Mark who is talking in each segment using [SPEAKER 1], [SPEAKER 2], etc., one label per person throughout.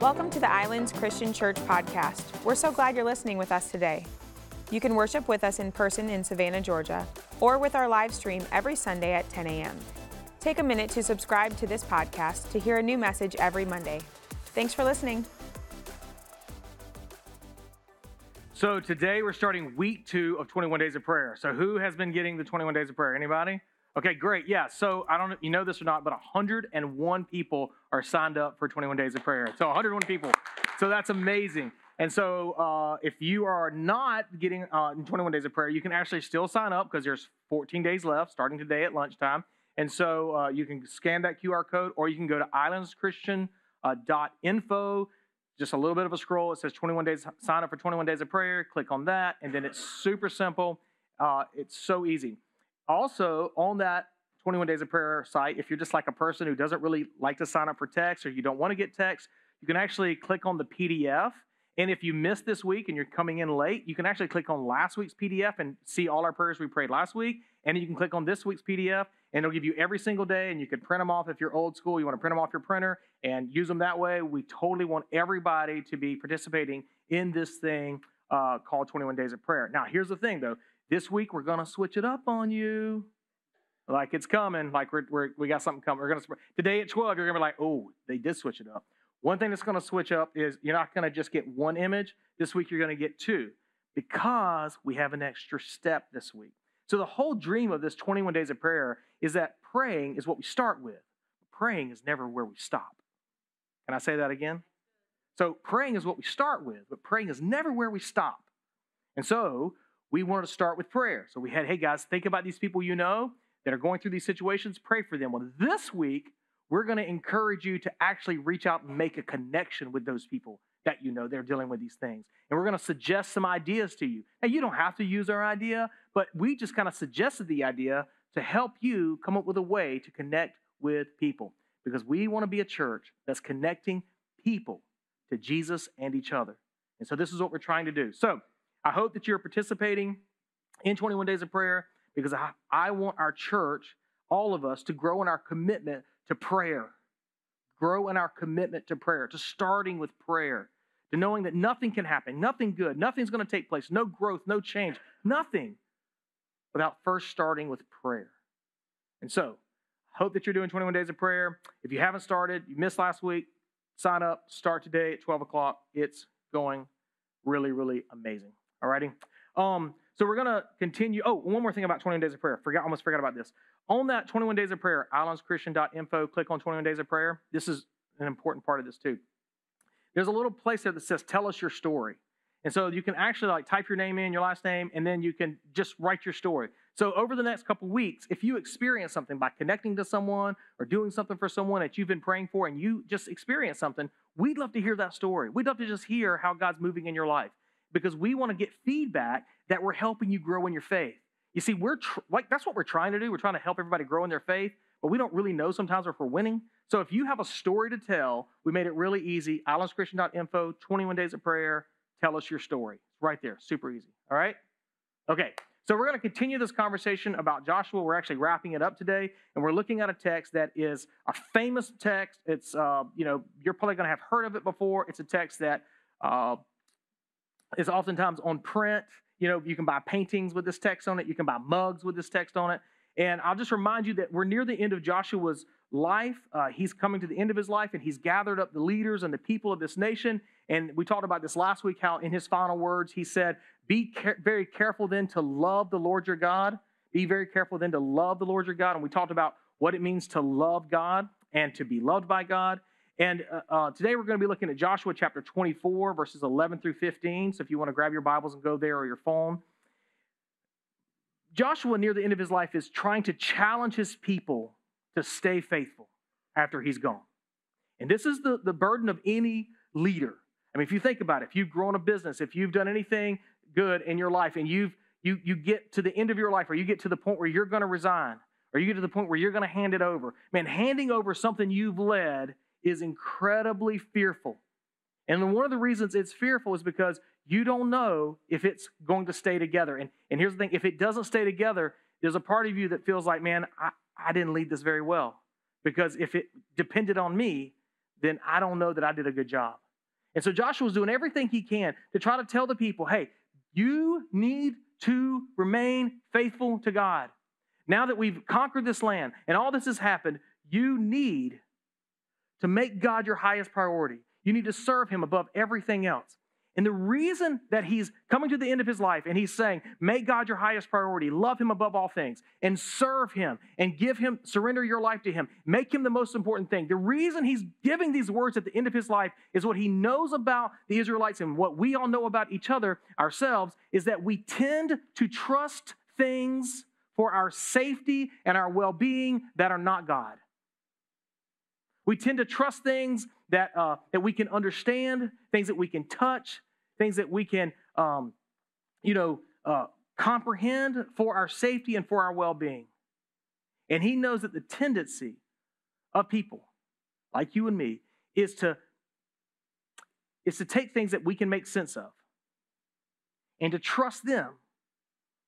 [SPEAKER 1] Welcome to the Islands Christian Church podcast. We're so glad you're listening with us today. You can worship with us in person in Savannah, Georgia, or with our live stream every Sunday at 10 a.m. Take a minute to subscribe to this podcast to hear a new message every Monday. Thanks for listening.
[SPEAKER 2] So today we're starting week two of 21 Days of Prayer. So who has been getting the 21 Days of Prayer? Anybody? Okay, great. Yeah. So I don't know if you know this or not, but 101 people are signed up for 21 Days of Prayer. So 101 people. So that's amazing. And so uh, if you are not getting uh, 21 Days of Prayer, you can actually still sign up because there's 14 days left starting today at lunchtime. And so uh, you can scan that QR code or you can go to islandschristian.info. Uh, Just a little bit of a scroll. It says 21 days, sign up for 21 Days of Prayer. Click on that. And then it's super simple. Uh, it's so easy. Also, on that 21 Days of Prayer site, if you're just like a person who doesn't really like to sign up for text or you don't want to get text, you can actually click on the PDF. And if you missed this week and you're coming in late, you can actually click on last week's PDF and see all our prayers we prayed last week. And you can click on this week's PDF and it'll give you every single day. And you can print them off if you're old school, you want to print them off your printer and use them that way. We totally want everybody to be participating in this thing uh, called 21 Days of Prayer. Now, here's the thing though this week we're going to switch it up on you. Like it's coming, like we're, we're, we got something coming. We're gonna today at 12, you're gonna be like, oh, they did switch it up. One thing that's gonna switch up is you're not gonna just get one image. This week you're gonna get two because we have an extra step this week. So the whole dream of this 21 days of prayer is that praying is what we start with. Praying is never where we stop. Can I say that again? So praying is what we start with, but praying is never where we stop. And so we wanted to start with prayer. So we had, hey guys, think about these people you know that are going through these situations, pray for them. Well, this week, we're going to encourage you to actually reach out and make a connection with those people that you know they're dealing with these things. And we're going to suggest some ideas to you. Now, you don't have to use our idea, but we just kind of suggested the idea to help you come up with a way to connect with people because we want to be a church that's connecting people to Jesus and each other. And so this is what we're trying to do. So, I hope that you're participating in 21 Days of Prayer because I, I want our church, all of us, to grow in our commitment to prayer. Grow in our commitment to prayer, to starting with prayer, to knowing that nothing can happen, nothing good, nothing's going to take place, no growth, no change, nothing without first starting with prayer. And so, hope that you're doing 21 days of prayer. If you haven't started, you missed last week, sign up, start today at 12 o'clock. It's going really, really amazing. Alrighty. Um, so we're gonna continue. Oh, one more thing about 21 days of prayer. Forgot, almost forgot about this. On that 21 days of prayer, islandschristian.info, click on 21 days of prayer. This is an important part of this too. There's a little place there that says tell us your story. And so you can actually like type your name in, your last name, and then you can just write your story. So over the next couple weeks, if you experience something by connecting to someone or doing something for someone that you've been praying for and you just experience something, we'd love to hear that story. We'd love to just hear how God's moving in your life because we want to get feedback that we're helping you grow in your faith. You see, we're tr- like that's what we're trying to do. We're trying to help everybody grow in their faith, but we don't really know sometimes if we're winning. So if you have a story to tell, we made it really easy. islandschristian.info, 21 days of prayer. Tell us your story. It's right there, super easy. All right? Okay. So we're going to continue this conversation about Joshua. We're actually wrapping it up today, and we're looking at a text that is a famous text. It's, uh, you know, you're probably going to have heard of it before. It's a text that uh, is oftentimes on print. You know, you can buy paintings with this text on it, you can buy mugs with this text on it. And I'll just remind you that we're near the end of Joshua's life. Uh, he's coming to the end of his life, and he's gathered up the leaders and the people of this nation. And we talked about this last week how, in his final words, he said, Be very careful then to love the Lord your God. Be very careful then to love the Lord your God. And we talked about what it means to love God and to be loved by God. And uh, uh, today we're going to be looking at Joshua chapter 24, verses 11 through 15. So if you want to grab your Bibles and go there or your phone. Joshua, near the end of his life, is trying to challenge his people to stay faithful after he's gone. And this is the, the burden of any leader. I mean, if you think about it, if you've grown a business, if you've done anything good in your life and you've you, you get to the end of your life or you get to the point where you're going to resign or you get to the point where you're going to hand it over, man, handing over something you've led is incredibly fearful. And one of the reasons it's fearful is because you don't know if it's going to stay together. And, and here's the thing if it doesn't stay together, there's a part of you that feels like, man, I, I didn't lead this very well. Because if it depended on me, then I don't know that I did a good job. And so Joshua was doing everything he can to try to tell the people hey, you need to remain faithful to God. Now that we've conquered this land and all this has happened, you need to make God your highest priority. You need to serve him above everything else. And the reason that he's coming to the end of his life and he's saying, make God your highest priority, love him above all things, and serve him and give him, surrender your life to him, make him the most important thing. The reason he's giving these words at the end of his life is what he knows about the Israelites and what we all know about each other ourselves is that we tend to trust things for our safety and our well being that are not God. We tend to trust things that, uh, that we can understand, things that we can touch, things that we can, um, you know, uh, comprehend for our safety and for our well being. And he knows that the tendency of people like you and me is to is to take things that we can make sense of and to trust them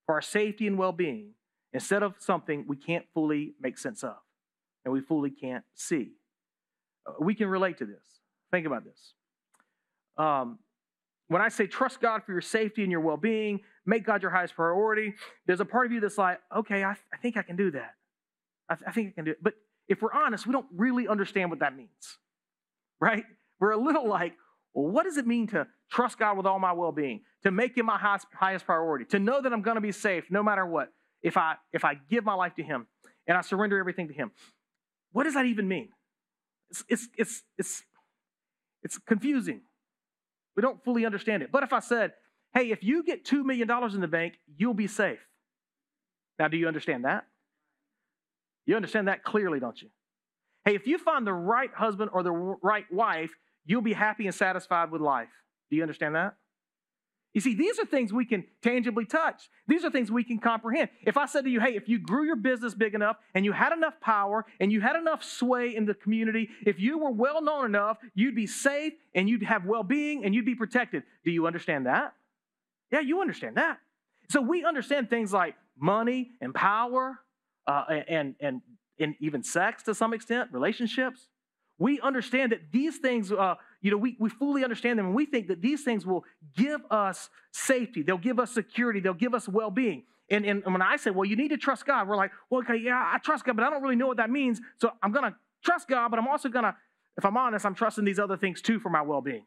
[SPEAKER 2] for our safety and well-being instead of something we can't fully make sense of and we fully can't see. We can relate to this. Think about this. Um, when I say trust God for your safety and your well being, make God your highest priority, there's a part of you that's like, okay, I, I think I can do that. I, th- I think I can do it. But if we're honest, we don't really understand what that means, right? We're a little like, well, what does it mean to trust God with all my well being, to make Him my highest, highest priority, to know that I'm going to be safe no matter what if I, if I give my life to Him and I surrender everything to Him? What does that even mean? It's, it's, it's, it's, it's confusing. We don't fully understand it. But if I said, hey, if you get $2 million in the bank, you'll be safe. Now, do you understand that? You understand that clearly, don't you? Hey, if you find the right husband or the right wife, you'll be happy and satisfied with life. Do you understand that? You see, these are things we can tangibly touch. These are things we can comprehend. If I said to you, hey, if you grew your business big enough and you had enough power and you had enough sway in the community, if you were well known enough, you'd be safe and you'd have well being and you'd be protected. Do you understand that? Yeah, you understand that. So we understand things like money and power uh, and, and, and even sex to some extent, relationships. We understand that these things uh, you know, we, we fully understand them and we think that these things will give us safety, they'll give us security, they'll give us well being. And, and when I say, well, you need to trust God, we're like, well, okay, yeah, I trust God, but I don't really know what that means. So I'm going to trust God, but I'm also going to, if I'm honest, I'm trusting these other things too for my well being.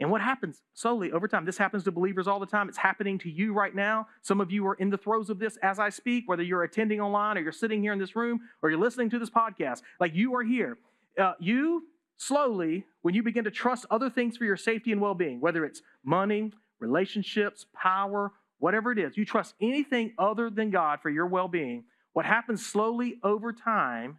[SPEAKER 2] And what happens slowly over time, this happens to believers all the time. It's happening to you right now. Some of you are in the throes of this as I speak, whether you're attending online or you're sitting here in this room or you're listening to this podcast. Like you are here. Uh, you slowly, when you begin to trust other things for your safety and well being, whether it's money, relationships, power, whatever it is, you trust anything other than God for your well being, what happens slowly over time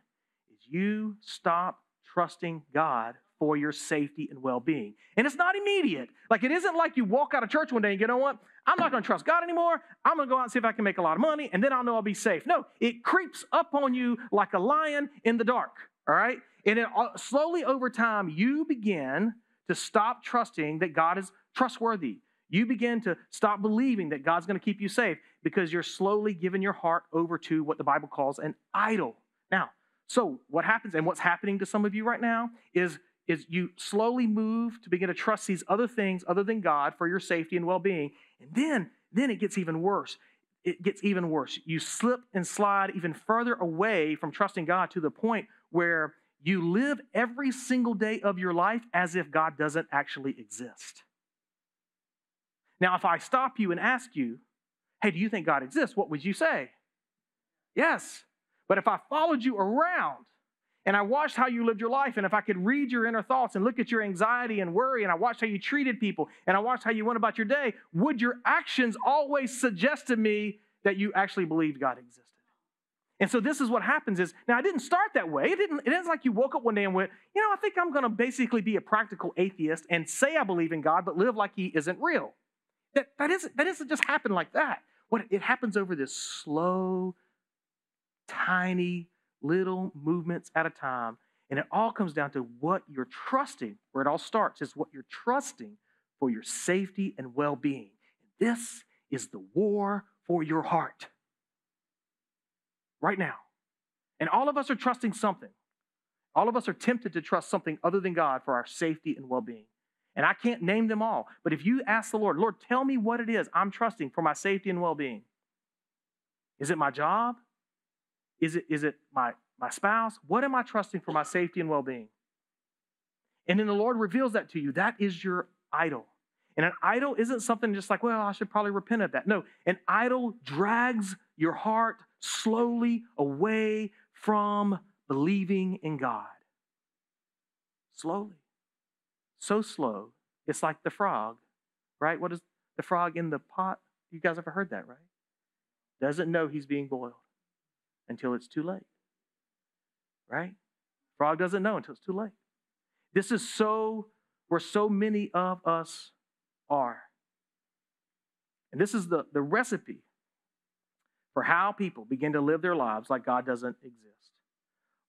[SPEAKER 2] is you stop trusting God for your safety and well being. And it's not immediate. Like it isn't like you walk out of church one day and you know what? I'm not going to trust God anymore. I'm going to go out and see if I can make a lot of money and then I'll know I'll be safe. No, it creeps up on you like a lion in the dark. All right? And it, slowly over time, you begin to stop trusting that God is trustworthy. You begin to stop believing that God's going to keep you safe because you're slowly giving your heart over to what the Bible calls an idol. Now, so what happens, and what's happening to some of you right now, is, is you slowly move to begin to trust these other things other than God for your safety and well being. And then, then it gets even worse. It gets even worse. You slip and slide even further away from trusting God to the point where you live every single day of your life as if God doesn't actually exist. Now, if I stop you and ask you, hey, do you think God exists? What would you say? Yes. But if I followed you around and I watched how you lived your life, and if I could read your inner thoughts and look at your anxiety and worry, and I watched how you treated people, and I watched how you went about your day, would your actions always suggest to me that you actually believed God existed? And so this is what happens is now I didn't start that way. It didn't, it isn't like you woke up one day and went, you know, I think I'm gonna basically be a practical atheist and say I believe in God, but live like he isn't real. That, that, isn't, that doesn't just happen like that. What it happens over this slow, tiny, little movements at a time. And it all comes down to what you're trusting, where it all starts, is what you're trusting for your safety and well-being. This is the war for your heart right now. And all of us are trusting something. All of us are tempted to trust something other than God for our safety and well being. And I can't name them all. But if you ask the Lord, Lord, tell me what it is I'm trusting for my safety and well being. Is it my job? Is it, is it my, my spouse? What am I trusting for my safety and well being? And then the Lord reveals that to you. That is your idol. And an idol isn't something just like, well, I should probably repent of that. No, an idol drags your heart slowly away from believing in God. Slowly. So slow. It's like the frog, right? What is the frog in the pot? You guys ever heard that, right? Doesn't know he's being boiled until it's too late. Right? Frog doesn't know until it's too late. This is so where so many of us are. And this is the, the recipe for how people begin to live their lives like God doesn't exist.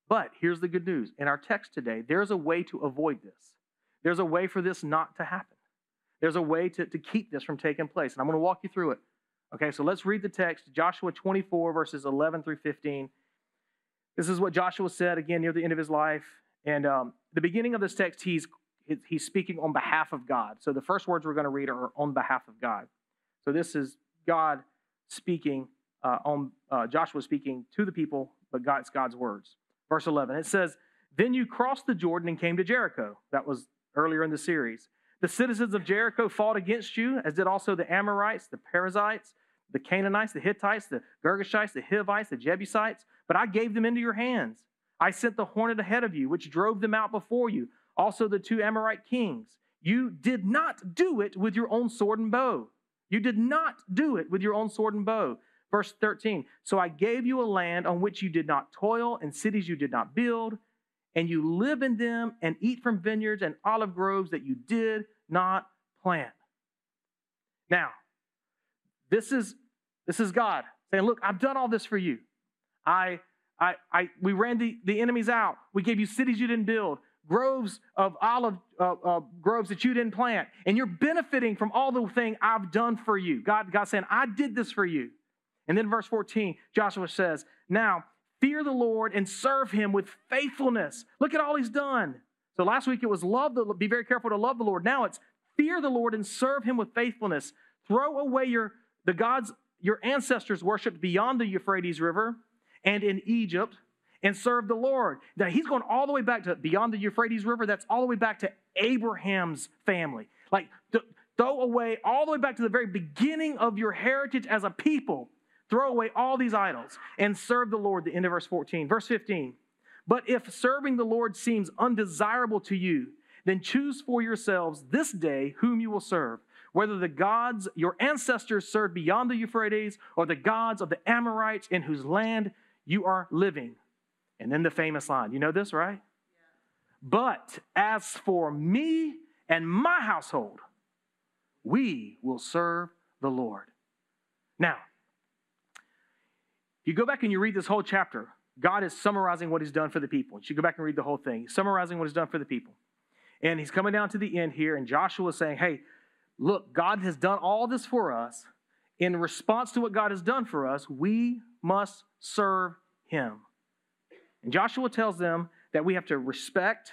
[SPEAKER 2] But here's the good news. In our text today, there's a way to avoid this. There's a way for this not to happen. There's a way to, to keep this from taking place. And I'm going to walk you through it. Okay, so let's read the text Joshua 24, verses 11 through 15. This is what Joshua said again near the end of his life. And um, the beginning of this text, he's, he's speaking on behalf of God. So the first words we're going to read are on behalf of God. So this is God speaking uh, on uh, Joshua speaking to the people, but God, it's God's words. Verse 11, it says, Then you crossed the Jordan and came to Jericho. That was earlier in the series. The citizens of Jericho fought against you, as did also the Amorites, the Perizzites, the Canaanites, the Hittites, the Girgashites, the Hivites, the Jebusites, but I gave them into your hands. I sent the hornet ahead of you, which drove them out before you, also the two Amorite kings. You did not do it with your own sword and bow. You did not do it with your own sword and bow. Verse 13 So I gave you a land on which you did not toil, and cities you did not build, and you live in them and eat from vineyards and olive groves that you did not plant. Now, this is this is God saying, Look, I've done all this for you. I I, I we ran the, the enemies out. We gave you cities you didn't build, groves of olive uh, uh, groves that you didn't plant, and you're benefiting from all the thing I've done for you. God, God saying, I did this for you. And then verse 14, Joshua says, Now fear the Lord and serve him with faithfulness. Look at all he's done. So last week it was love the be very careful to love the Lord. Now it's fear the Lord and serve him with faithfulness. Throw away your the gods your ancestors worshipped beyond the Euphrates River and in Egypt and serve the Lord. Now he's going all the way back to beyond the Euphrates River. That's all the way back to Abraham's family. Like th- throw away all the way back to the very beginning of your heritage as a people. Throw away all these idols and serve the Lord. The end of verse 14. Verse 15. But if serving the Lord seems undesirable to you, then choose for yourselves this day whom you will serve, whether the gods your ancestors served beyond the Euphrates or the gods of the Amorites in whose land you are living. And then the famous line. You know this, right? Yeah. But as for me and my household, we will serve the Lord. Now, you go back and you read this whole chapter, God is summarizing what he's done for the people. You should go back and read the whole thing. Summarizing what he's done for the people. And he's coming down to the end here, and Joshua is saying, Hey, look, God has done all this for us. In response to what God has done for us, we must serve him. And Joshua tells them that we have to respect,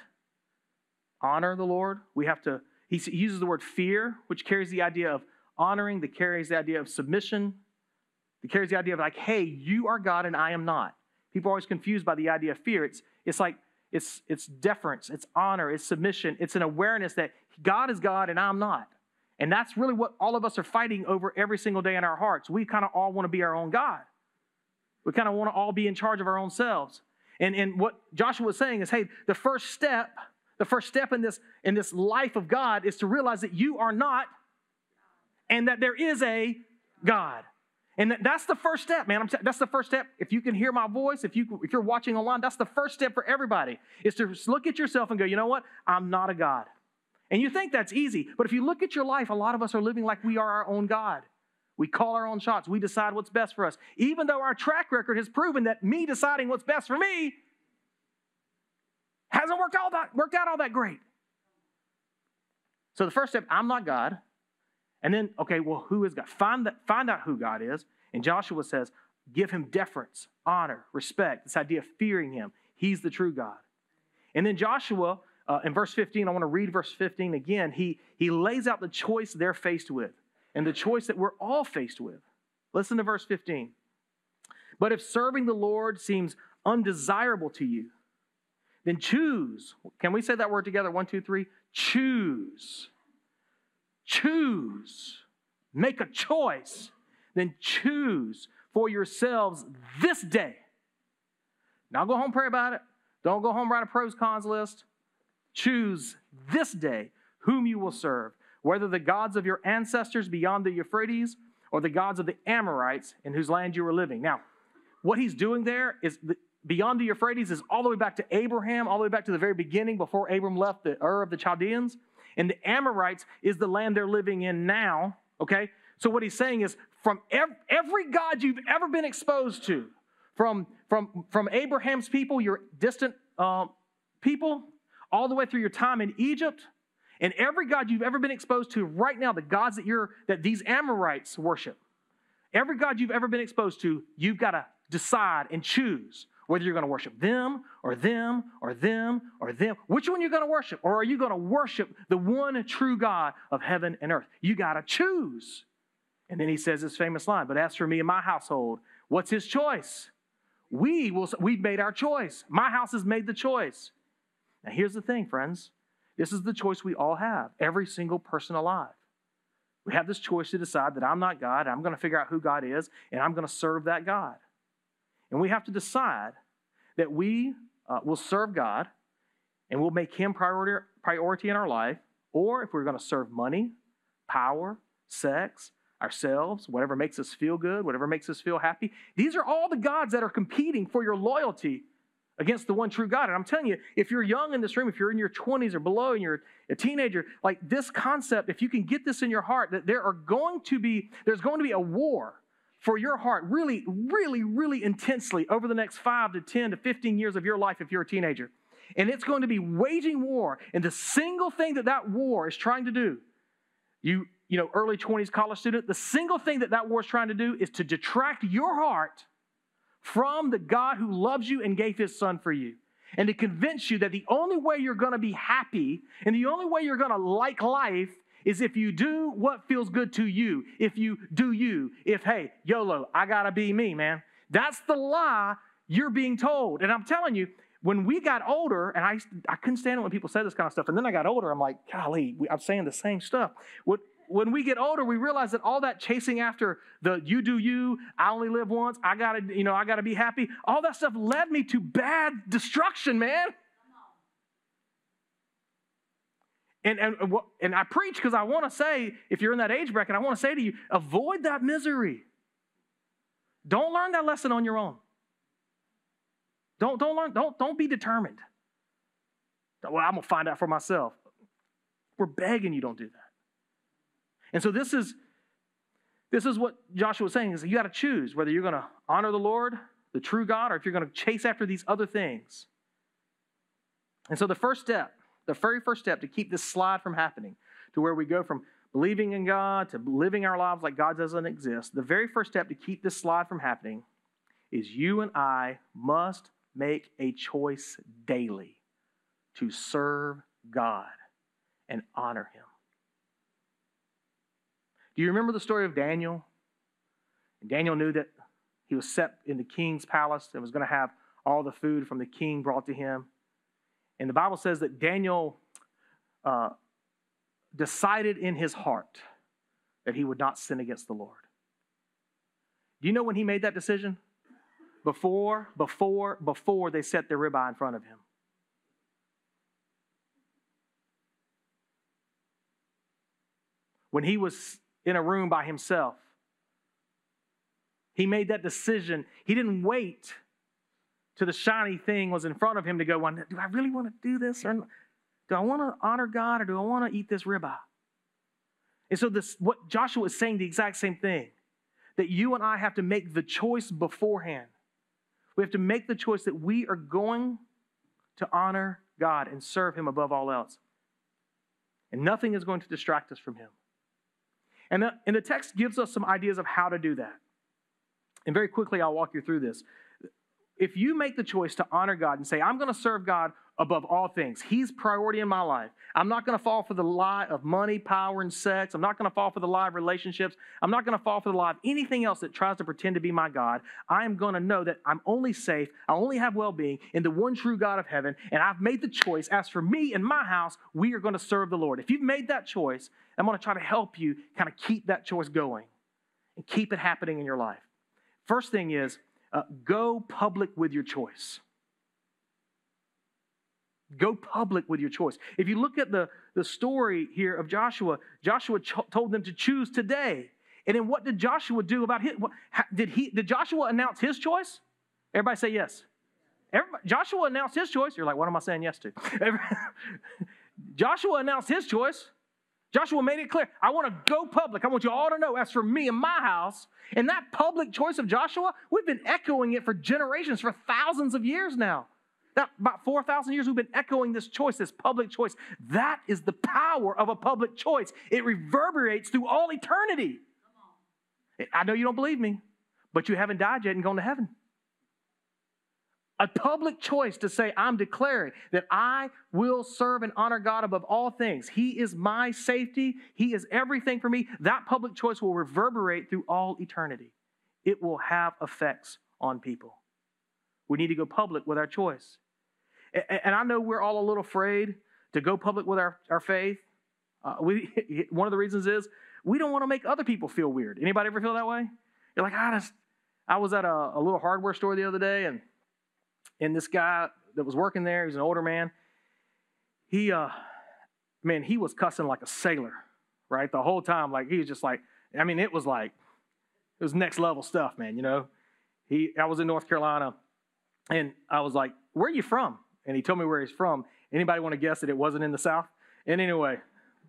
[SPEAKER 2] honor the Lord. We have to, he uses the word fear, which carries the idea of honoring, that carries the idea of submission, that carries the idea of like, hey, you are God and I am not. People are always confused by the idea of fear. It's, it's like, it's, it's deference, it's honor, it's submission, it's an awareness that God is God and I'm not. And that's really what all of us are fighting over every single day in our hearts. We kind of all want to be our own God. We kind of want to all be in charge of our own selves. And, and what Joshua was saying is, hey, the first step, the first step in this, in this life of God is to realize that you are not and that there is a God. And that's the first step, man. T- that's the first step. If you can hear my voice, if you if you're watching online, that's the first step for everybody. Is to look at yourself and go, you know what? I'm not a God. And you think that's easy, but if you look at your life, a lot of us are living like we are our own God. We call our own shots. We decide what's best for us. Even though our track record has proven that me deciding what's best for me hasn't worked, all that, worked out all that great. So the first step, I'm not God. And then, okay, well, who is God? Find, that, find out who God is. And Joshua says, give him deference, honor, respect, this idea of fearing him. He's the true God. And then Joshua uh, in verse 15, I want to read verse 15 again. He, he lays out the choice they're faced with and the choice that we're all faced with. Listen to verse 15. But if serving the Lord seems undesirable to you, then choose. Can we say that word together? One, two, three. Choose. Choose. Make a choice. Then choose for yourselves this day. Now go home, pray about it. Don't go home, write a pros cons list. Choose this day whom you will serve, whether the gods of your ancestors beyond the Euphrates or the gods of the Amorites in whose land you were living. Now, what he's doing there is the, beyond the Euphrates is all the way back to Abraham, all the way back to the very beginning before Abram left the Ur of the Chaldeans. And the Amorites is the land they're living in now, okay? So what he's saying is from every, God you've ever been exposed to, from, from, from Abraham's people, your distant uh, people, all the way through your time in Egypt, and every God you've ever been exposed to right now, the gods that you're that these Amorites worship, every God you've ever been exposed to, you've got to decide and choose whether you're going to worship them or them or them or them. Which one you're going to worship? Or are you going to worship the one true God of heaven and earth? You got to choose. And then he says this famous line, but as for me and my household, what's his choice? We will, we've made our choice. My house has made the choice. Now, here's the thing, friends. This is the choice we all have, every single person alive. We have this choice to decide that I'm not God, I'm going to figure out who God is, and I'm going to serve that God. And we have to decide that we uh, will serve God and we'll make Him priority, priority in our life, or if we're going to serve money, power, sex, ourselves, whatever makes us feel good, whatever makes us feel happy. These are all the gods that are competing for your loyalty against the one true God. And I'm telling you, if you're young in this room, if you're in your 20s or below and you're a teenager, like this concept, if you can get this in your heart, that there are going to be, there's going to be a war for your heart really, really, really intensely over the next five to 10 to 15 years of your life if you're a teenager. And it's going to be waging war. And the single thing that that war is trying to do, you, you know, early 20s college student, the single thing that that war is trying to do is to detract your heart from the God who loves you and gave his son for you. And to convince you that the only way you're going to be happy and the only way you're going to like life is if you do what feels good to you. If you do you. If, hey, YOLO, I got to be me, man. That's the lie you're being told. And I'm telling you, when we got older, and I, I couldn't stand it when people said this kind of stuff, and then I got older, I'm like, golly, I'm saying the same stuff. What, when we get older, we realize that all that chasing after the you do you, I only live once, I gotta, you know, I gotta be happy, all that stuff led me to bad destruction, man. And, and, and I preach because I want to say, if you're in that age bracket, I want to say to you, avoid that misery. Don't learn that lesson on your own. Don't, don't learn, don't, don't be determined. Well, I'm gonna find out for myself. We're begging you don't do that. And so this is this is what Joshua is saying is you got to choose whether you're to honor the Lord, the true God, or if you're to chase after these other things. And so the first step, the very first step to keep this slide from happening, to where we go from believing in God to living our lives like God doesn't exist, the very first step to keep this slide from happening is you and I must make a choice daily to serve God and honor Him. Do you remember the story of Daniel? Daniel knew that he was set in the king's palace and was going to have all the food from the king brought to him. And the Bible says that Daniel uh, decided in his heart that he would not sin against the Lord. Do you know when he made that decision? Before, before, before they set the ribeye in front of him. When he was in a room by himself. He made that decision. He didn't wait till the shiny thing was in front of him to go, Do I really want to do this? Or do I want to honor God or do I want to eat this ribeye? And so, this, what Joshua is saying, the exact same thing that you and I have to make the choice beforehand. We have to make the choice that we are going to honor God and serve Him above all else. And nothing is going to distract us from Him. And the, and the text gives us some ideas of how to do that. And very quickly, I'll walk you through this. If you make the choice to honor God and say, I'm going to serve God above all things, He's priority in my life. I'm not going to fall for the lie of money, power, and sex. I'm not going to fall for the lie of relationships. I'm not going to fall for the lie of anything else that tries to pretend to be my God. I am going to know that I'm only safe, I only have well being in the one true God of heaven, and I've made the choice. As for me and my house, we are going to serve the Lord. If you've made that choice, I'm going to try to help you kind of keep that choice going and keep it happening in your life. First thing is, uh, go public with your choice. Go public with your choice. If you look at the, the story here of Joshua, Joshua ch- told them to choose today. And then what did Joshua do about his? What, did he? Did Joshua announce his choice? Everybody say yes. Everybody, Joshua announced his choice. You're like, what am I saying yes to? Joshua announced his choice. Joshua made it clear. I want to go public. I want you all to know, as for me and my house, and that public choice of Joshua, we've been echoing it for generations, for thousands of years now. That, about 4,000 years, we've been echoing this choice, this public choice. That is the power of a public choice. It reverberates through all eternity. I know you don't believe me, but you haven't died yet and gone to heaven a public choice to say, I'm declaring that I will serve and honor God above all things. He is my safety, He is everything for me. That public choice will reverberate through all eternity. It will have effects on people. We need to go public with our choice. And I know we're all a little afraid to go public with our, our faith. Uh, we, one of the reasons is we don't want to make other people feel weird. Anybody ever feel that way? You're like, I just, I was at a, a little hardware store the other day and and this guy that was working there, he's an older man. He, uh, man, he was cussing like a sailor, right? The whole time, like he was just like, I mean, it was like, it was next level stuff, man. You know, he, I was in North Carolina, and I was like, "Where are you from?" And he told me where he's from. Anybody want to guess that it wasn't in the South? And anyway,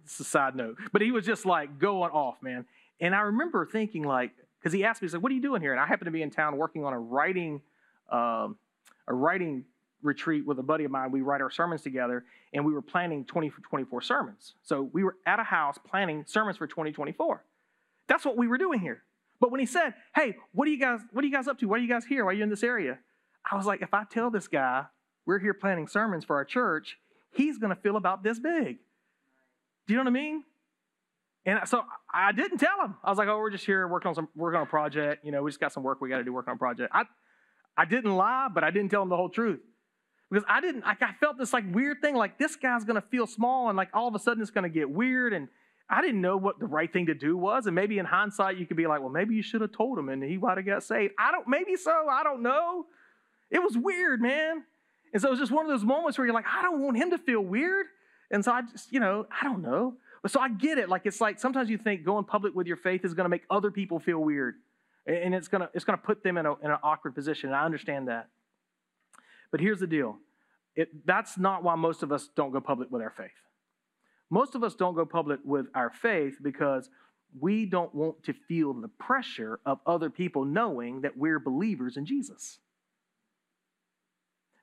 [SPEAKER 2] it's a side note, but he was just like going off, man. And I remember thinking, like, because he asked me, he's like, "What are you doing here?" And I happened to be in town working on a writing um, a writing retreat with a buddy of mine. We write our sermons together, and we were planning 20 for 24 sermons. So we were at a house planning sermons for 2024. That's what we were doing here. But when he said, "Hey, what are you guys? What are you guys up to? Why are you guys here? Why are you in this area?" I was like, "If I tell this guy we're here planning sermons for our church, he's going to feel about this big." Do you know what I mean? And so I didn't tell him. I was like, "Oh, we're just here working on some working on a project. You know, we just got some work we got to do working on a project." I I didn't lie, but I didn't tell him the whole truth. Because I didn't, like, I felt this like weird thing, like this guy's gonna feel small and like all of a sudden it's gonna get weird. And I didn't know what the right thing to do was. And maybe in hindsight, you could be like, well, maybe you should have told him and he might have got saved. I don't, maybe so, I don't know. It was weird, man. And so it was just one of those moments where you're like, I don't want him to feel weird. And so I just, you know, I don't know. But so I get it. Like, it's like sometimes you think going public with your faith is gonna make other people feel weird and it's gonna it's gonna put them in, a, in an awkward position. I understand that. But here's the deal: it, that's not why most of us don't go public with our faith. Most of us don't go public with our faith because we don't want to feel the pressure of other people knowing that we're believers in Jesus.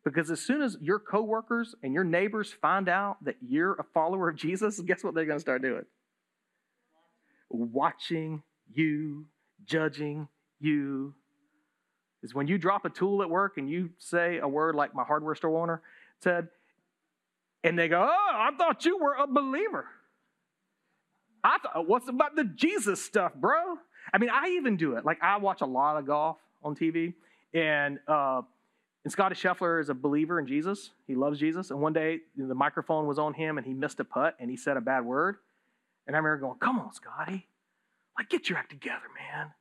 [SPEAKER 2] Because as soon as your coworkers and your neighbors find out that you're a follower of Jesus, guess what they're going to start doing? Watching you judging you is when you drop a tool at work and you say a word like my hardware store owner said, and they go, Oh, I thought you were a believer. I thought, what's about the Jesus stuff, bro? I mean, I even do it. Like, I watch a lot of golf on TV, and, uh, and Scottie Scheffler is a believer in Jesus. He loves Jesus. And one day, the microphone was on him, and he missed a putt, and he said a bad word. And I remember going, Come on, Scotty. Like, get your act together, man.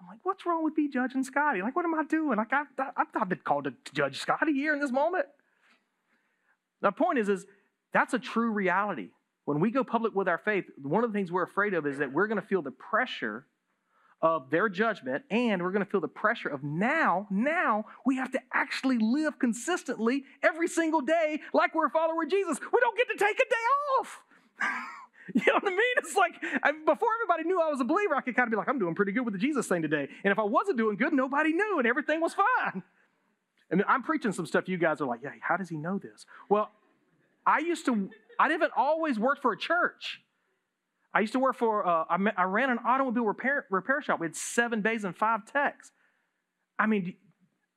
[SPEAKER 2] I'm like, what's wrong with me judging Scottie? Like, what am I doing? Like, I, I, I've been called to judge Scottie here in this moment. The point is, is that's a true reality. When we go public with our faith, one of the things we're afraid of is that we're going to feel the pressure of their judgment and we're going to feel the pressure of now, now we have to actually live consistently every single day like we're a follower of Jesus. We don't get to take a day off. You know what I mean? It's like I, before everybody knew I was a believer, I could kind of be like, I'm doing pretty good with the Jesus thing today. And if I wasn't doing good, nobody knew and everything was fine. And I'm preaching some stuff you guys are like, yeah, how does he know this? Well, I used to, I didn't always work for a church. I used to work for, uh, I, ran an automobile repair, repair shop. We had seven bays and five techs. I mean,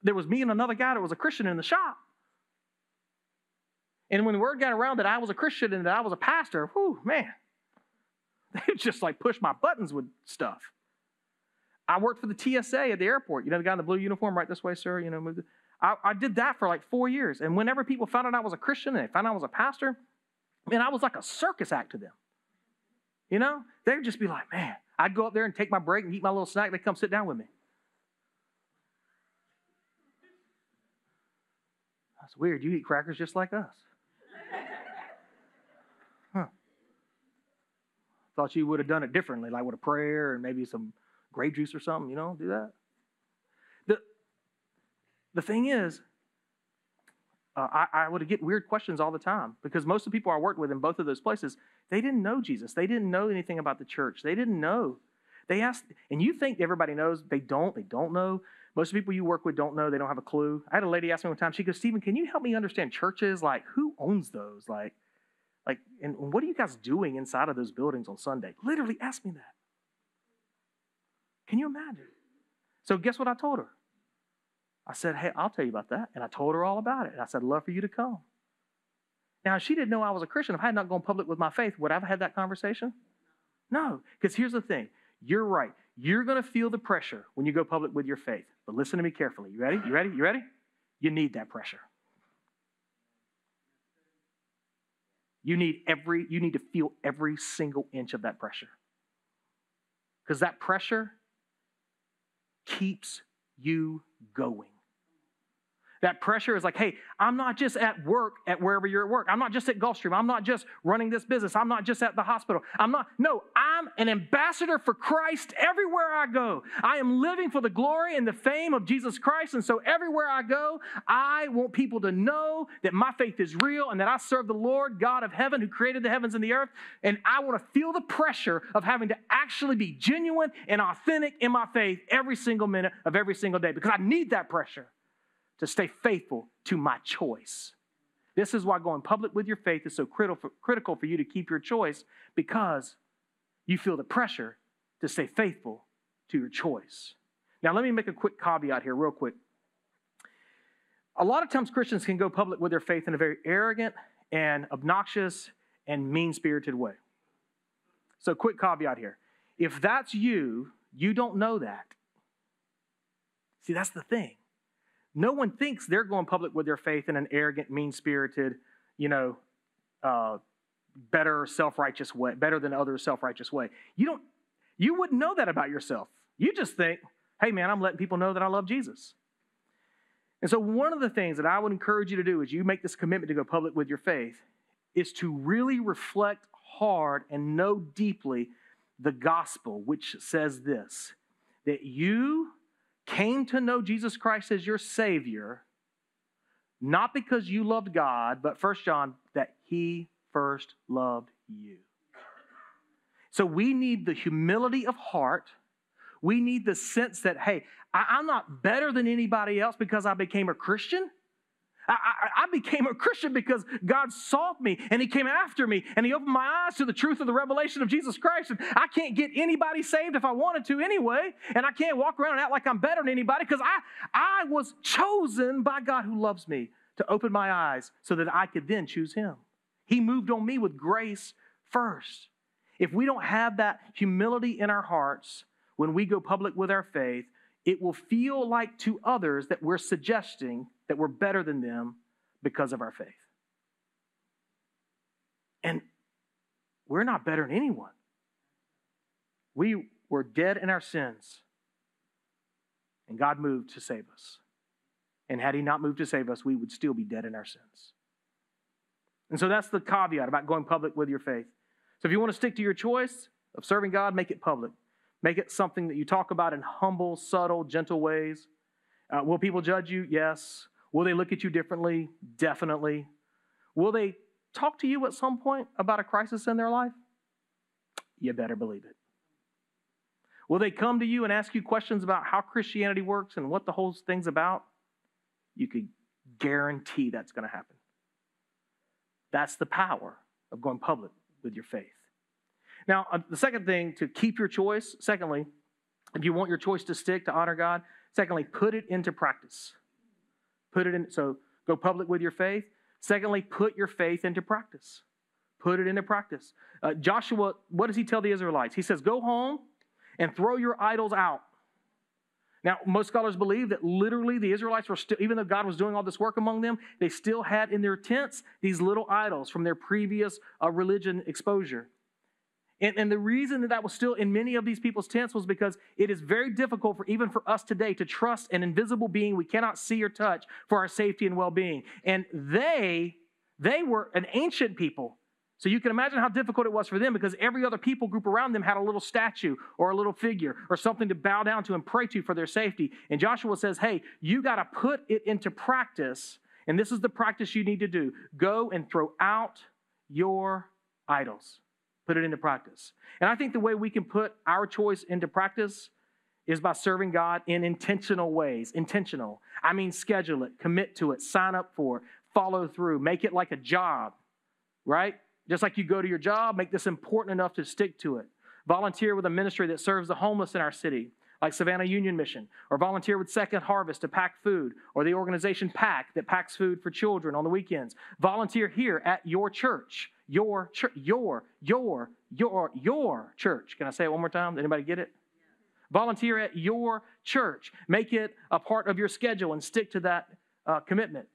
[SPEAKER 2] there was me and another guy that was a Christian in the shop. And when the word got around that I was a Christian and that I was a pastor, whew, man, they just like push my buttons with stuff. I worked for the TSA at the airport. You know, the guy in the blue uniform, right this way, sir. You know, I, I did that for like four years. And whenever people found out I was a Christian and they found out I was a pastor, man, I was like a circus act to them. You know, they'd just be like, man, I'd go up there and take my break and eat my little snack. They'd come sit down with me. That's weird. You eat crackers just like us. Thought you would have done it differently, like with a prayer and maybe some grape juice or something, you know, do that. The, the thing is, uh, I, I would get weird questions all the time because most of the people I worked with in both of those places, they didn't know Jesus. They didn't know anything about the church. They didn't know. They asked, and you think everybody knows. They don't. They don't know. Most of the people you work with don't know. They don't have a clue. I had a lady ask me one time. She goes, "Stephen, can you help me understand churches? Like, who owns those? Like, like, and what are you guys doing inside of those buildings on Sunday? Literally, ask me that. Can you imagine? So, guess what I told her? I said, Hey, I'll tell you about that. And I told her all about it. And I said, I'd love for you to come. Now, she didn't know I was a Christian. If I had not gone public with my faith, would I have had that conversation? No, because here's the thing you're right. You're going to feel the pressure when you go public with your faith. But listen to me carefully. You ready? You ready? You ready? You need that pressure. You need every you need to feel every single inch of that pressure. Cuz that pressure keeps you going. That pressure is like, hey, I'm not just at work at wherever you're at work. I'm not just at Gulfstream. I'm not just running this business. I'm not just at the hospital. I'm not, no, I'm an ambassador for Christ everywhere I go. I am living for the glory and the fame of Jesus Christ. And so everywhere I go, I want people to know that my faith is real and that I serve the Lord God of heaven who created the heavens and the earth. And I want to feel the pressure of having to actually be genuine and authentic in my faith every single minute of every single day because I need that pressure to stay faithful to my choice. This is why going public with your faith is so critical for you to keep your choice because you feel the pressure to stay faithful to your choice. Now, let me make a quick caveat here, real quick. A lot of times Christians can go public with their faith in a very arrogant and obnoxious and mean spirited way. So, quick caveat here. If that's you, you don't know that. See, that's the thing. No one thinks they're going public with their faith in an arrogant, mean spirited, you know, uh, better self righteous way, better than others self righteous way. You don't, you wouldn't know that about yourself. You just think, hey man, I'm letting people know that I love Jesus. And so, one of the things that I would encourage you to do as you make this commitment to go public with your faith is to really reflect hard and know deeply the gospel, which says this that you came to know Jesus Christ as your Savior, not because you loved God, but First John, that He first loved you. So we need the humility of heart. We need the sense that, hey, I, am not better than anybody else because I became a Christian. I, I, became a Christian because God sought me and He came after me and He opened my eyes to the truth of the revelation of Jesus Christ. And I can't get anybody saved if I wanted to anyway. And I can't walk around and act like I'm better than anybody because I, I was chosen by God who loves me to open my eyes so that I could then choose Him. He moved on me with grace first. If we don't have that humility in our hearts when we go public with our faith, it will feel like to others that we're suggesting that we're better than them because of our faith. And we're not better than anyone. We were dead in our sins, and God moved to save us. And had He not moved to save us, we would still be dead in our sins. And so that's the caveat about going public with your faith. So if you want to stick to your choice of serving God, make it public. Make it something that you talk about in humble, subtle, gentle ways. Uh, will people judge you? Yes. Will they look at you differently? Definitely. Will they talk to you at some point about a crisis in their life? You better believe it. Will they come to you and ask you questions about how Christianity works and what the whole thing's about? You could guarantee that's going to happen. That's the power of going public with your faith. Now, uh, the second thing to keep your choice, secondly, if you want your choice to stick to honor God, secondly, put it into practice. Put it in, so go public with your faith. Secondly, put your faith into practice. Put it into practice. Uh, Joshua, what does he tell the Israelites? He says, Go home and throw your idols out. Now, most scholars believe that literally the Israelites were still, even though God was doing all this work among them, they still had in their tents these little idols from their previous uh, religion exposure. And, and the reason that that was still in many of these people's tents was because it is very difficult for even for us today to trust an invisible being we cannot see or touch for our safety and well-being. And they, they were an ancient people. So you can imagine how difficult it was for them because every other people group around them had a little statue or a little figure or something to bow down to and pray to for their safety. And Joshua says, hey, you got to put it into practice. And this is the practice you need to do go and throw out your idols. Put it into practice. And I think the way we can put our choice into practice is by serving God in intentional ways. Intentional. I mean, schedule it, commit to it, sign up for it, follow through, make it like a job, right? Just like you go to your job, make this important enough to stick to it. Volunteer with a ministry that serves the homeless in our city, like Savannah Union Mission, or volunteer with Second Harvest to pack food, or the organization PAC that packs food for children on the weekends. Volunteer here at your church, your church, your, your, your, your church. Can I say it one more time? Anybody get it? Volunteer at your church. Make it a part of your schedule and stick to that uh, commitment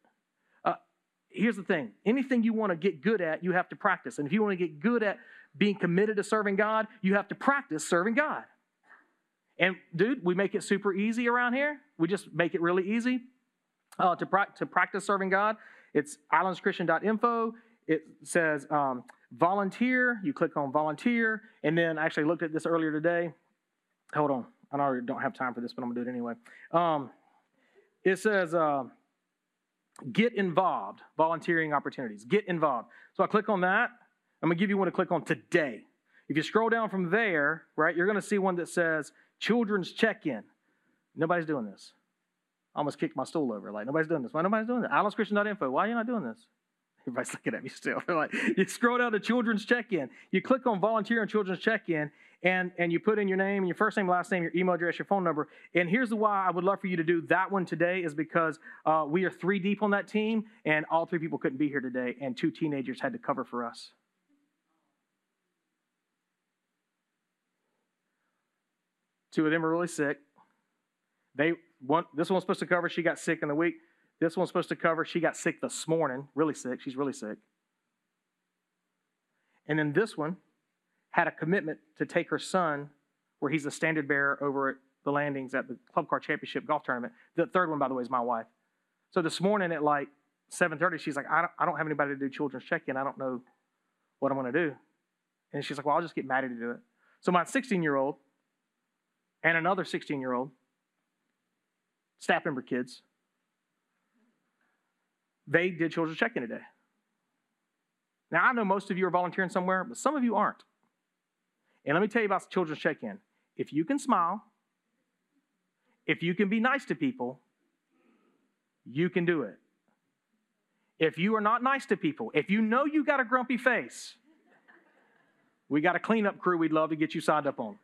[SPEAKER 2] here's the thing anything you want to get good at, you have to practice. And if you want to get good at being committed to serving God, you have to practice serving God. And dude, we make it super easy around here. We just make it really easy uh, to, pra- to practice serving God. It's islandschristian.info. It says um, volunteer. You click on volunteer. And then I actually looked at this earlier today. Hold on. I don't have time for this, but I'm going to do it anyway. Um, it says, uh, Get involved, volunteering opportunities. Get involved. So I click on that. I'm going to give you one to click on today. If you scroll down from there, right, you're going to see one that says children's check in. Nobody's doing this. I almost kicked my stool over. Like, nobody's doing this. Why nobody's doing this? IslandsChristian.info. Why are you not doing this? Everybody's looking at me still. They're like, you scroll down to children's check in. You click on volunteer and children's check in, and, and you put in your name, your first name, last name, your email address, your phone number. And here's the why I would love for you to do that one today is because uh, we are three deep on that team, and all three people couldn't be here today, and two teenagers had to cover for us. Two of them are really sick. They one this one was supposed to cover. She got sick in the week. This one's supposed to cover. She got sick this morning, really sick. She's really sick. And then this one had a commitment to take her son, where he's the standard bearer over at the landings at the Club Car Championship golf tournament. The third one, by the way, is my wife. So this morning at like 7:30, she's like, I don't, I don't have anybody to do children's check-in. I don't know what I'm going to do. And she's like, Well, I'll just get Maddie to do it. So my 16-year-old and another 16-year-old staff member kids, they did children's check-in today. Now I know most of you are volunteering somewhere, but some of you aren't. And let me tell you about children's check in. If you can smile, if you can be nice to people, you can do it. If you are not nice to people, if you know you got a grumpy face, we got a cleanup crew we'd love to get you signed up on.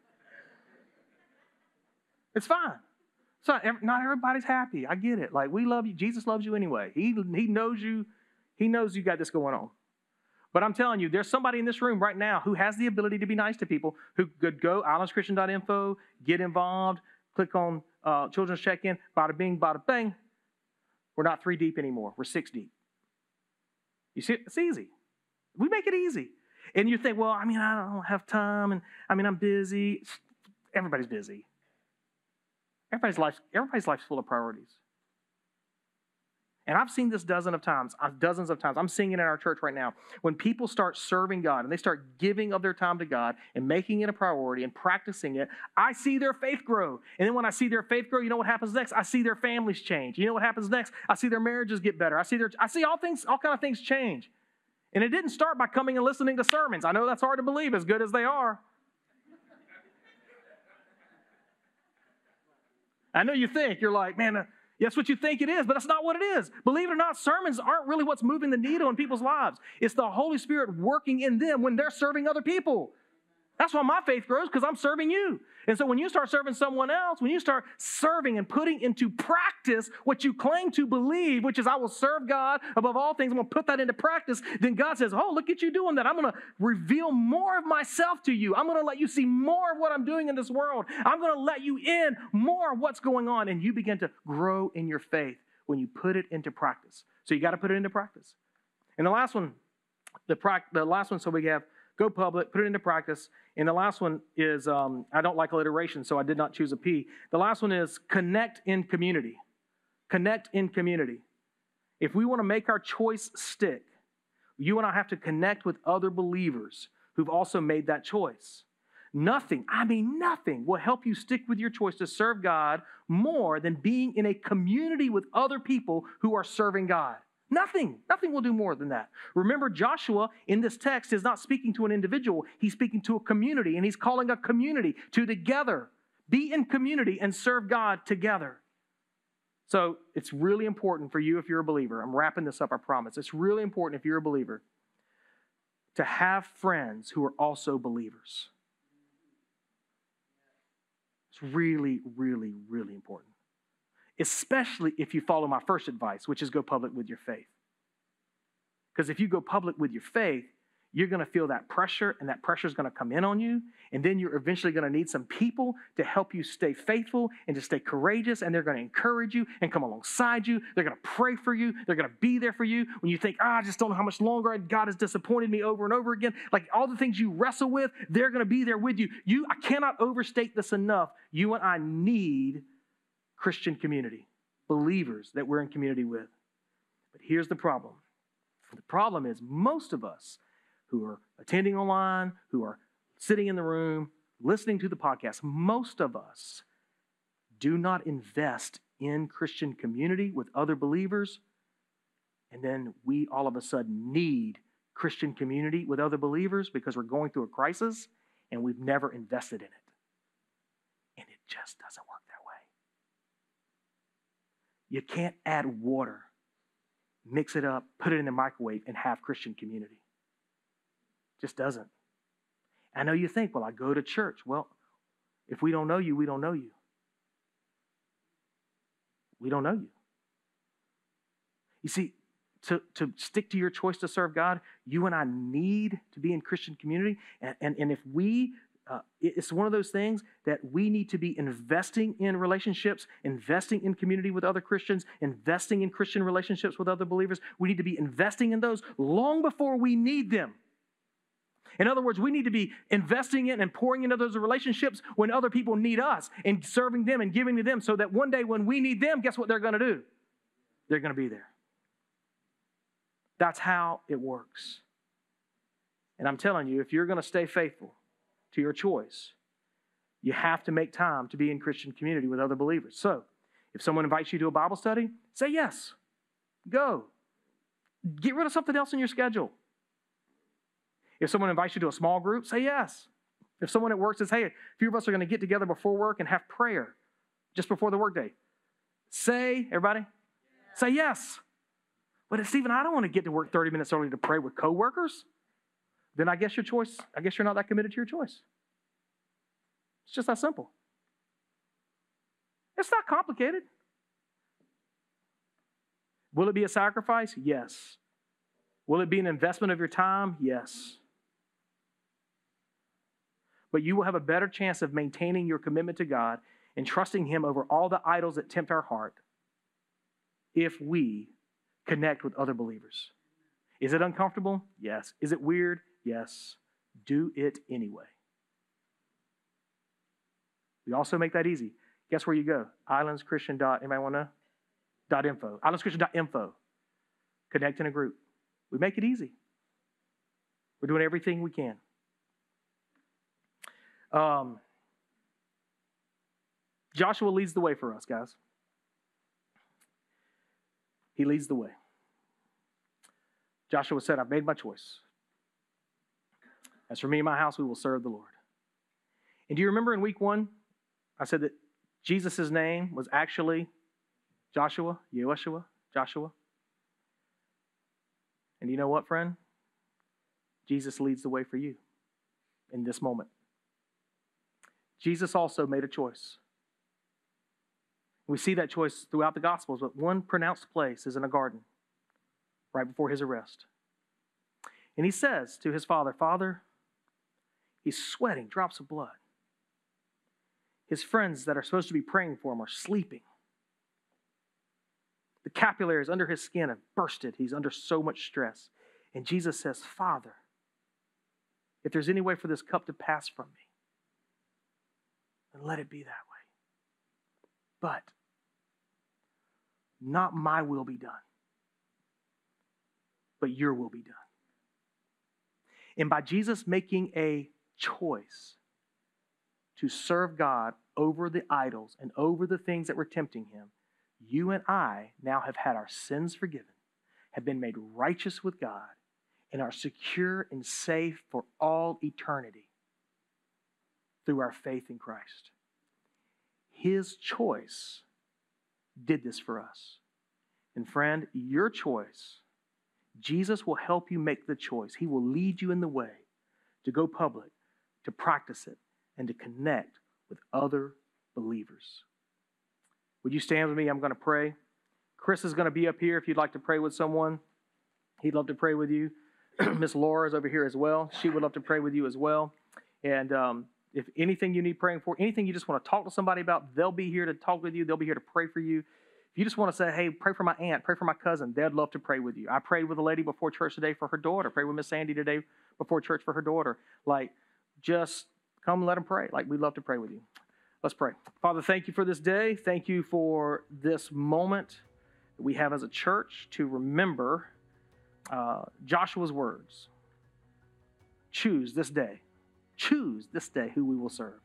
[SPEAKER 2] It's fine. So not everybody's happy. I get it. Like we love you. Jesus loves you anyway. He, he knows you. He knows you got this going on. But I'm telling you, there's somebody in this room right now who has the ability to be nice to people, who could go islandschristian.info, get involved, click on uh, children's check-in, bada bing, bada bang. We're not three deep anymore. We're six deep. You see, it's easy. We make it easy. And you think, well, I mean, I don't have time, and I mean, I'm busy. Everybody's busy. Everybody's life, everybody's life's full of priorities. And I've seen this dozens of times, uh, dozens of times. I'm seeing it in our church right now. When people start serving God and they start giving of their time to God and making it a priority and practicing it, I see their faith grow. And then when I see their faith grow, you know what happens next? I see their families change. You know what happens next? I see their marriages get better. I see their I see all things, all kind of things change. And it didn't start by coming and listening to sermons. I know that's hard to believe, as good as they are. I know you think you're like, man, uh, that's what you think it is, but that's not what it is. Believe it or not, sermons aren't really what's moving the needle in people's lives. It's the Holy Spirit working in them when they're serving other people. That's why my faith grows because I'm serving you. And so when you start serving someone else, when you start serving and putting into practice what you claim to believe, which is I will serve God above all things, I'm going to put that into practice, then God says, Oh, look at you doing that. I'm going to reveal more of myself to you. I'm going to let you see more of what I'm doing in this world. I'm going to let you in more of what's going on. And you begin to grow in your faith when you put it into practice. So you got to put it into practice. And the last one, the, pra- the last one, so we have go public, put it into practice. And the last one is um, I don't like alliteration, so I did not choose a P. The last one is connect in community. Connect in community. If we want to make our choice stick, you and I have to connect with other believers who've also made that choice. Nothing, I mean, nothing will help you stick with your choice to serve God more than being in a community with other people who are serving God. Nothing, nothing will do more than that. Remember, Joshua in this text is not speaking to an individual, he's speaking to a community, and he's calling a community to together be in community and serve God together. So it's really important for you if you're a believer. I'm wrapping this up, I promise. It's really important if you're a believer to have friends who are also believers. It's really, really, really important especially if you follow my first advice, which is go public with your faith. Because if you go public with your faith, you're going to feel that pressure, and that pressure is going to come in on you. And then you're eventually going to need some people to help you stay faithful and to stay courageous. And they're going to encourage you and come alongside you. They're going to pray for you. They're going to be there for you when you think, oh, I just don't know how much longer God has disappointed me over and over again. Like all the things you wrestle with, they're going to be there with you. You, I cannot overstate this enough. You and I need Christian community, believers that we're in community with. But here's the problem the problem is most of us who are attending online, who are sitting in the room, listening to the podcast, most of us do not invest in Christian community with other believers. And then we all of a sudden need Christian community with other believers because we're going through a crisis and we've never invested in it. And it just doesn't work you can't add water, mix it up, put it in the microwave, and have Christian community. Just doesn't. I know you think, well, I go to church. Well, if we don't know you, we don't know you. We don't know you. You see, to, to stick to your choice to serve God, you and I need to be in Christian community. And, and, and if we uh, it's one of those things that we need to be investing in relationships, investing in community with other Christians, investing in Christian relationships with other believers. We need to be investing in those long before we need them. In other words, we need to be investing in and pouring into those relationships when other people need us and serving them and giving to them so that one day when we need them, guess what they're going to do? They're going to be there. That's how it works. And I'm telling you, if you're going to stay faithful, to your choice. You have to make time to be in Christian community with other believers. So, if someone invites you to a Bible study, say yes. Go. Get rid of something else in your schedule. If someone invites you to a small group, say yes. If someone at work says, hey, a few of us are going to get together before work and have prayer just before the workday, say, everybody, yeah. say yes. But Stephen, I don't want to get to work 30 minutes early to pray with coworkers then I guess your choice, I guess you're not that committed to your choice. It's just that simple. It's not complicated. Will it be a sacrifice? Yes. Will it be an investment of your time? Yes. But you will have a better chance of maintaining your commitment to God and trusting Him over all the idols that tempt our heart if we connect with other believers. Is it uncomfortable? Yes. Is it weird? Yes, do it anyway. We also make that easy. Guess where you go? Islandschristian. Anybody want to? Dot info. Islandschristian.info. Connect in a group. We make it easy. We're doing everything we can. Um, Joshua leads the way for us, guys. He leads the way. Joshua said, I've made my choice. As for me and my house, we will serve the Lord. And do you remember in week one, I said that Jesus' name was actually Joshua, Yeshua, Joshua? And you know what, friend? Jesus leads the way for you in this moment. Jesus also made a choice. We see that choice throughout the Gospels, but one pronounced place is in a garden right before his arrest. And he says to his father, Father, he's sweating drops of blood. His friends that are supposed to be praying for him are sleeping. The capillaries under his skin have bursted. He's under so much stress. And Jesus says, Father, if there's any way for this cup to pass from me, then let it be that way. But not my will be done, but your will be done. And by Jesus making a choice to serve God over the idols and over the things that were tempting him, you and I now have had our sins forgiven, have been made righteous with God, and are secure and safe for all eternity through our faith in Christ. His choice did this for us. And friend, your choice, Jesus will help you make the choice. He will lead you in the way to go public, to practice it, and to connect with other believers. Would you stand with me? I'm going to pray. Chris is going to be up here if you'd like to pray with someone. He'd love to pray with you. Miss Laura is over here as well. She would love to pray with you as well. And um, if anything you need praying for, anything you just want to talk to somebody about, they'll be here to talk with you. They'll be here to pray for you. If you just want to say, hey, pray for my aunt, pray for my cousin, they'd love to pray with you. I prayed with a lady before church today for her daughter. Pray with Miss Sandy today before church for her daughter. Like, just come let them pray. Like, we'd love to pray with you. Let's pray. Father, thank you for this day. Thank you for this moment that we have as a church to remember uh, Joshua's words. Choose this day. Choose this day who we will serve.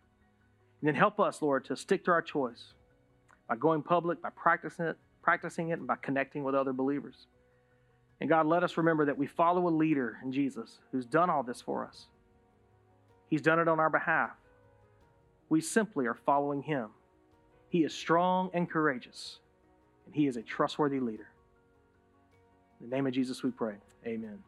[SPEAKER 2] And then help us, Lord, to stick to our choice by going public, by practicing it, practicing it, and by connecting with other believers. And God, let us remember that we follow a leader in Jesus who's done all this for us. He's done it on our behalf. We simply are following him. He is strong and courageous, and he is a trustworthy leader. In the name of Jesus, we pray. Amen.